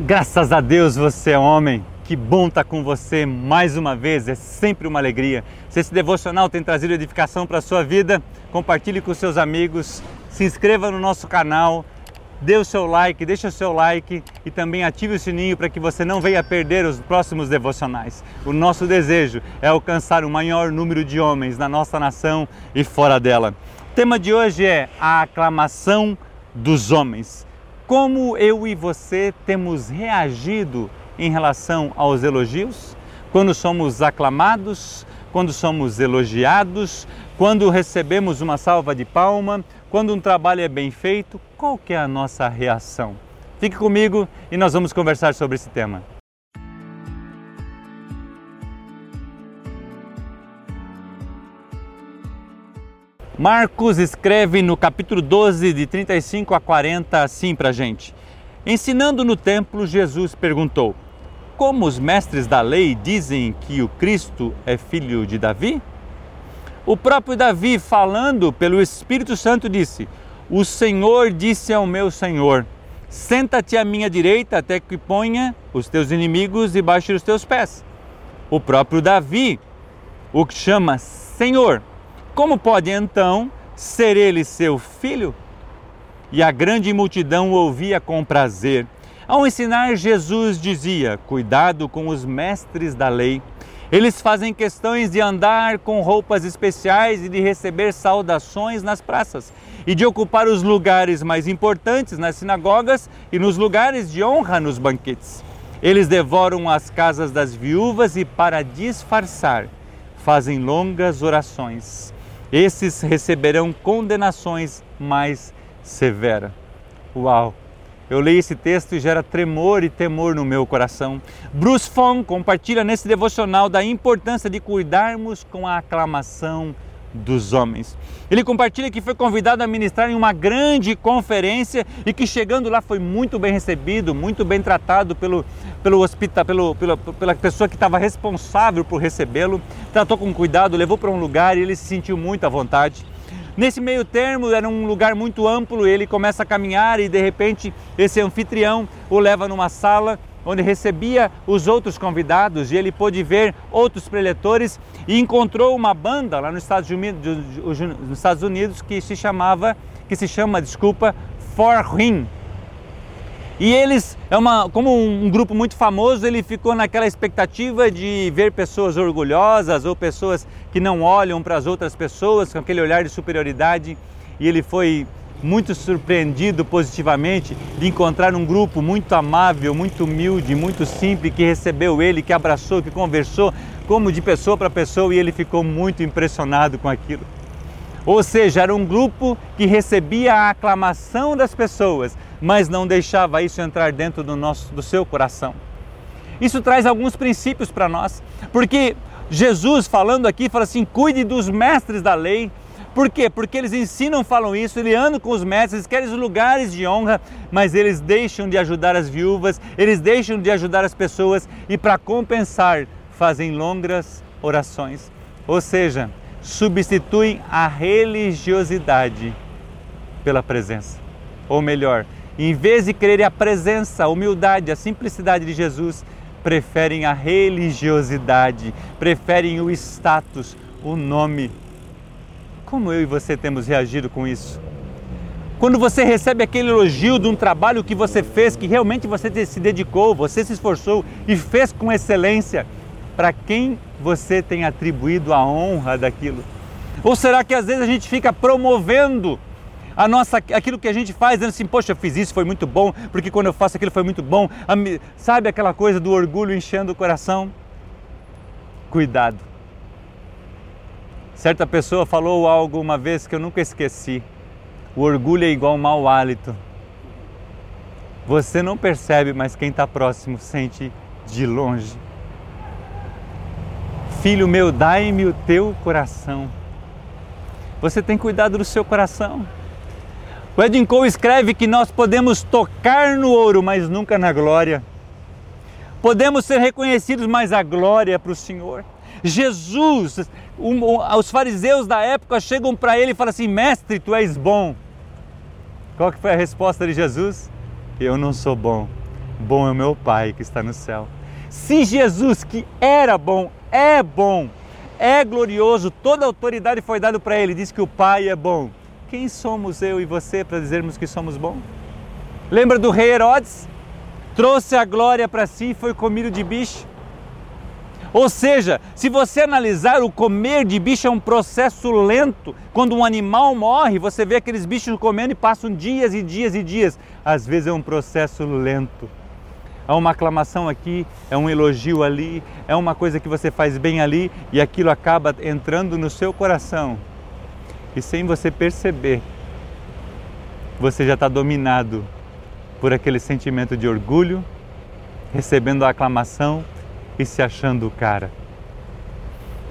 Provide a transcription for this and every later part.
Graças a Deus você é homem. Que bom estar com você mais uma vez, é sempre uma alegria. Se esse devocional tem trazido edificação para a sua vida, compartilhe com seus amigos, se inscreva no nosso canal, dê o seu like, deixe o seu like e também ative o sininho para que você não venha perder os próximos devocionais. O nosso desejo é alcançar o maior número de homens na nossa nação e fora dela. O tema de hoje é a aclamação dos homens. Como eu e você temos reagido em relação aos elogios? Quando somos aclamados, quando somos elogiados, quando recebemos uma salva de palma, quando um trabalho é bem feito, qual que é a nossa reação? Fique comigo e nós vamos conversar sobre esse tema. Marcos escreve no capítulo 12, de 35 a 40, assim para a gente. Ensinando no templo, Jesus perguntou: Como os mestres da lei dizem que o Cristo é filho de Davi? O próprio Davi, falando pelo Espírito Santo, disse: O Senhor disse ao meu Senhor: Senta-te à minha direita até que ponha os teus inimigos debaixo dos teus pés. O próprio Davi o chama Senhor. Como pode então ser ele seu filho? E a grande multidão o ouvia com prazer. Ao ensinar, Jesus dizia: Cuidado com os mestres da lei eles fazem questões de andar com roupas especiais e de receber saudações nas praças e de ocupar os lugares mais importantes nas sinagogas e nos lugares de honra nos banquetes. Eles devoram as casas das viúvas e, para disfarçar, fazem longas orações. Esses receberão condenações mais severas. Uau! Eu leio esse texto e gera tremor e temor no meu coração. Bruce Fong compartilha nesse devocional da importância de cuidarmos com a aclamação dos homens. Ele compartilha que foi convidado a ministrar em uma grande conferência e que chegando lá foi muito bem recebido, muito bem tratado pelo, pelo hospital, pelo, pela, pela pessoa que estava responsável por recebê-lo, tratou com cuidado, levou para um lugar e ele se sentiu muito à vontade. Nesse meio termo, era um lugar muito amplo, ele começa a caminhar e de repente esse anfitrião o leva numa sala onde recebia os outros convidados e ele pôde ver outros preletores e encontrou uma banda lá nos Estados Unidos, nos Estados Unidos que se chamava, que se chama, desculpa, For Him, e eles, é uma, como um grupo muito famoso, ele ficou naquela expectativa de ver pessoas orgulhosas ou pessoas que não olham para as outras pessoas com aquele olhar de superioridade. E ele foi muito surpreendido positivamente de encontrar um grupo muito amável, muito humilde, muito simples que recebeu ele, que abraçou, que conversou como de pessoa para pessoa e ele ficou muito impressionado com aquilo. Ou seja, era um grupo que recebia a aclamação das pessoas, mas não deixava isso entrar dentro do, nosso, do seu coração. Isso traz alguns princípios para nós, porque Jesus falando aqui fala assim: cuide dos mestres da lei. Por quê? Porque eles ensinam, falam isso, eles andam com os mestres, querem os lugares de honra, mas eles deixam de ajudar as viúvas, eles deixam de ajudar as pessoas e, para compensar, fazem longas orações. Ou seja, substituem a religiosidade pela presença. Ou melhor, em vez de quererem a presença, a humildade, a simplicidade de Jesus, preferem a religiosidade, preferem o status, o nome. Como eu e você temos reagido com isso? Quando você recebe aquele elogio de um trabalho que você fez, que realmente você se dedicou, você se esforçou e fez com excelência, para quem você tem atribuído a honra daquilo? Ou será que às vezes a gente fica promovendo a nossa, aquilo que a gente faz, dizendo assim, poxa, eu fiz isso, foi muito bom, porque quando eu faço aquilo foi muito bom. Sabe aquela coisa do orgulho enchendo o coração? Cuidado. Certa pessoa falou algo uma vez que eu nunca esqueci. O orgulho é igual mau hálito. Você não percebe, mas quem está próximo sente de longe. Filho meu, dai-me o teu coração. Você tem cuidado do seu coração. O Edwin Cole escreve que nós podemos tocar no ouro, mas nunca na glória. Podemos ser reconhecidos, mas a glória é para o Senhor. Jesus, um, os fariseus da época chegam para ele e falam assim: Mestre, tu és bom. Qual que foi a resposta de Jesus? Eu não sou bom, Bom é o meu Pai que está no céu. Se Jesus, que era bom, é bom, é glorioso, toda a autoridade foi dada para ele, diz que o Pai é bom. Quem somos eu e você para dizermos que somos bons? Lembra do rei Herodes? Trouxe a glória para si e foi comido de bicho. Ou seja, se você analisar, o comer de bicho é um processo lento. Quando um animal morre, você vê aqueles bichos comendo e passam dias e dias e dias. Às vezes é um processo lento. É uma aclamação aqui, é um elogio ali, é uma coisa que você faz bem ali e aquilo acaba entrando no seu coração. E sem você perceber, você já está dominado por aquele sentimento de orgulho, recebendo a aclamação e se achando o cara.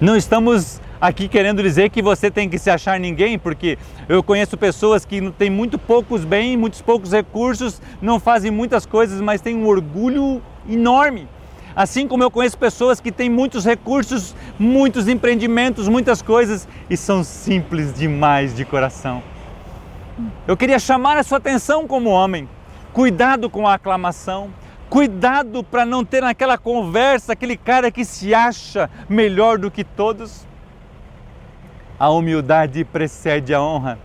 Não estamos aqui querendo dizer que você tem que se achar ninguém, porque eu conheço pessoas que têm muito poucos bens, muitos poucos recursos, não fazem muitas coisas, mas têm um orgulho enorme. Assim como eu conheço pessoas que têm muitos recursos, muitos empreendimentos, muitas coisas e são simples demais de coração. Eu queria chamar a sua atenção como homem. Cuidado com a aclamação, Cuidado para não ter naquela conversa aquele cara que se acha melhor do que todos. A humildade precede a honra.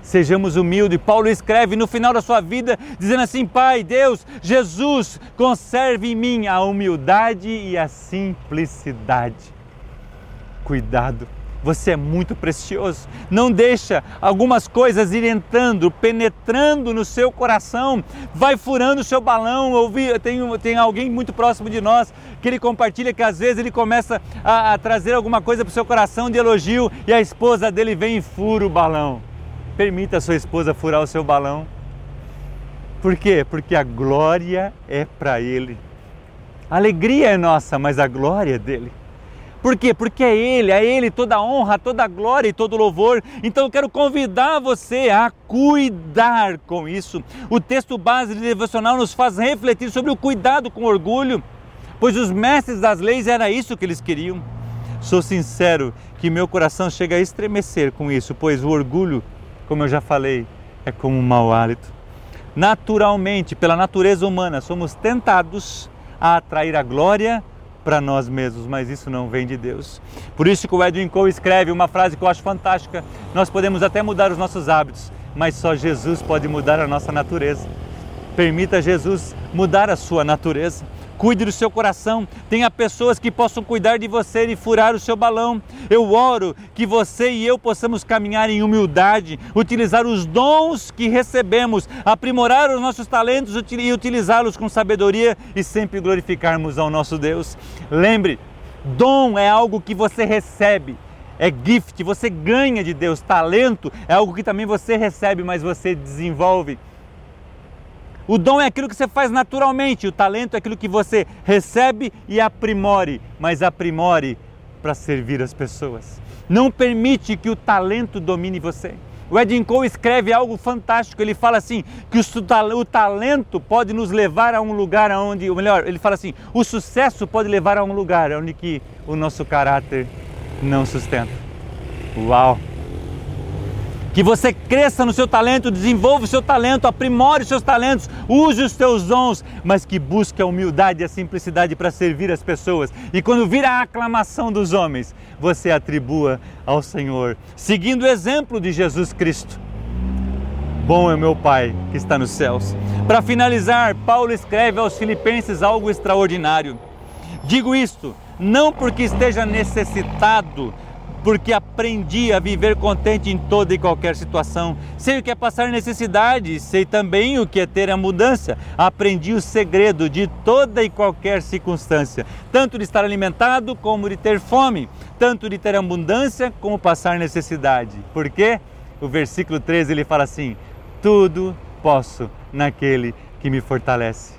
Sejamos humildes. Paulo escreve no final da sua vida, dizendo assim: Pai, Deus, Jesus, conserve em mim a humildade e a simplicidade. Cuidado você é muito precioso. Não deixa algumas coisas ir entrando, penetrando no seu coração, vai furando o seu balão. Eu vi, tem, tem alguém muito próximo de nós que ele compartilha que às vezes ele começa a, a trazer alguma coisa para o seu coração de elogio e a esposa dele vem e fura o balão. Permita a sua esposa furar o seu balão. Por quê? Porque a glória é para ele. A alegria é nossa, mas a glória é dele. Por quê? Porque é Ele, é Ele toda honra, toda glória e todo louvor. Então eu quero convidar você a cuidar com isso. O texto base devocional nos faz refletir sobre o cuidado com orgulho, pois os mestres das leis era isso que eles queriam. Sou sincero que meu coração chega a estremecer com isso, pois o orgulho, como eu já falei, é como um mau hálito. Naturalmente, pela natureza humana, somos tentados a atrair a glória para nós mesmos, mas isso não vem de Deus. Por isso que o Edwin Cole escreve uma frase que eu acho fantástica: nós podemos até mudar os nossos hábitos, mas só Jesus pode mudar a nossa natureza. Permita Jesus mudar a sua natureza cuide do seu coração, tenha pessoas que possam cuidar de você e furar o seu balão. Eu oro que você e eu possamos caminhar em humildade, utilizar os dons que recebemos, aprimorar os nossos talentos e utilizá-los com sabedoria e sempre glorificarmos ao nosso Deus. Lembre, dom é algo que você recebe é gift, você ganha de Deus. Talento é algo que também você recebe, mas você desenvolve. O dom é aquilo que você faz naturalmente, o talento é aquilo que você recebe e aprimore, mas aprimore para servir as pessoas. Não permite que o talento domine você. O Edin Cole escreve algo fantástico. Ele fala assim que o, talento pode nos levar a um lugar onde, ou melhor, ele fala assim, o sucesso pode levar a um lugar onde que o nosso caráter não sustenta. Uau! Que você cresça no seu talento, desenvolva o seu talento, aprimore os seus talentos, use os seus dons, mas que busque a humildade e a simplicidade para servir as pessoas. E quando vir a aclamação dos homens, você atribua ao Senhor, seguindo o exemplo de Jesus Cristo. Bom é meu Pai que está nos céus. Para finalizar, Paulo escreve aos Filipenses algo extraordinário. Digo isto não porque esteja necessitado porque aprendi a viver contente em toda e qualquer situação. Sei o que é passar necessidade, sei também o que é ter a mudança. Aprendi o segredo de toda e qualquer circunstância, tanto de estar alimentado como de ter fome, tanto de ter abundância como passar necessidade. Por quê? O versículo 13 ele fala assim: Tudo posso naquele que me fortalece.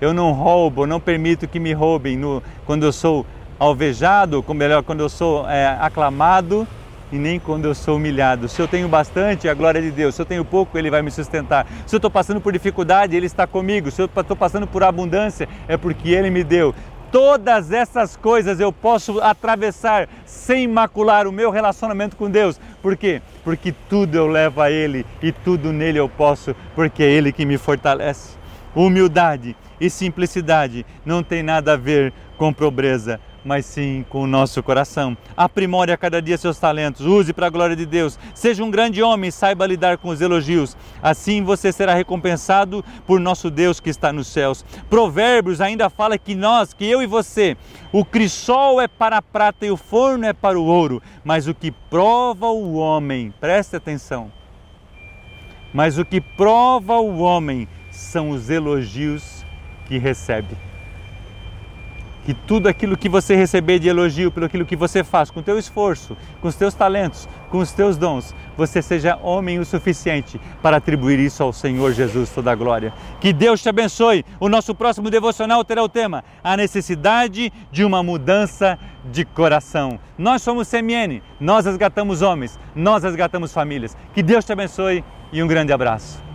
Eu não roubo, não permito que me roubem no, quando eu sou alvejado, ou melhor, quando eu sou é, aclamado e nem quando eu sou humilhado. Se eu tenho bastante, a glória de Deus. Se eu tenho pouco, Ele vai me sustentar. Se eu estou passando por dificuldade, Ele está comigo. Se eu estou passando por abundância, é porque Ele me deu. Todas essas coisas eu posso atravessar sem macular o meu relacionamento com Deus. Por quê? Porque tudo eu levo a Ele e tudo nele eu posso, porque é Ele que me fortalece. Humildade e simplicidade não tem nada a ver com pobreza, mas sim com o nosso coração. Aprimore a cada dia seus talentos, use para a glória de Deus. Seja um grande homem, saiba lidar com os elogios. Assim você será recompensado por nosso Deus que está nos céus. Provérbios ainda fala que nós, que eu e você, o crisol é para a prata e o forno é para o ouro, mas o que prova o homem, preste atenção. Mas o que prova o homem são os elogios que recebe que tudo aquilo que você receber de elogio pelo aquilo que você faz, com o teu esforço, com os teus talentos, com os teus dons, você seja homem o suficiente para atribuir isso ao Senhor Jesus toda a glória. Que Deus te abençoe. O nosso próximo devocional terá o tema: a necessidade de uma mudança de coração. Nós somos CMN, nós resgatamos homens, nós resgatamos famílias. Que Deus te abençoe e um grande abraço.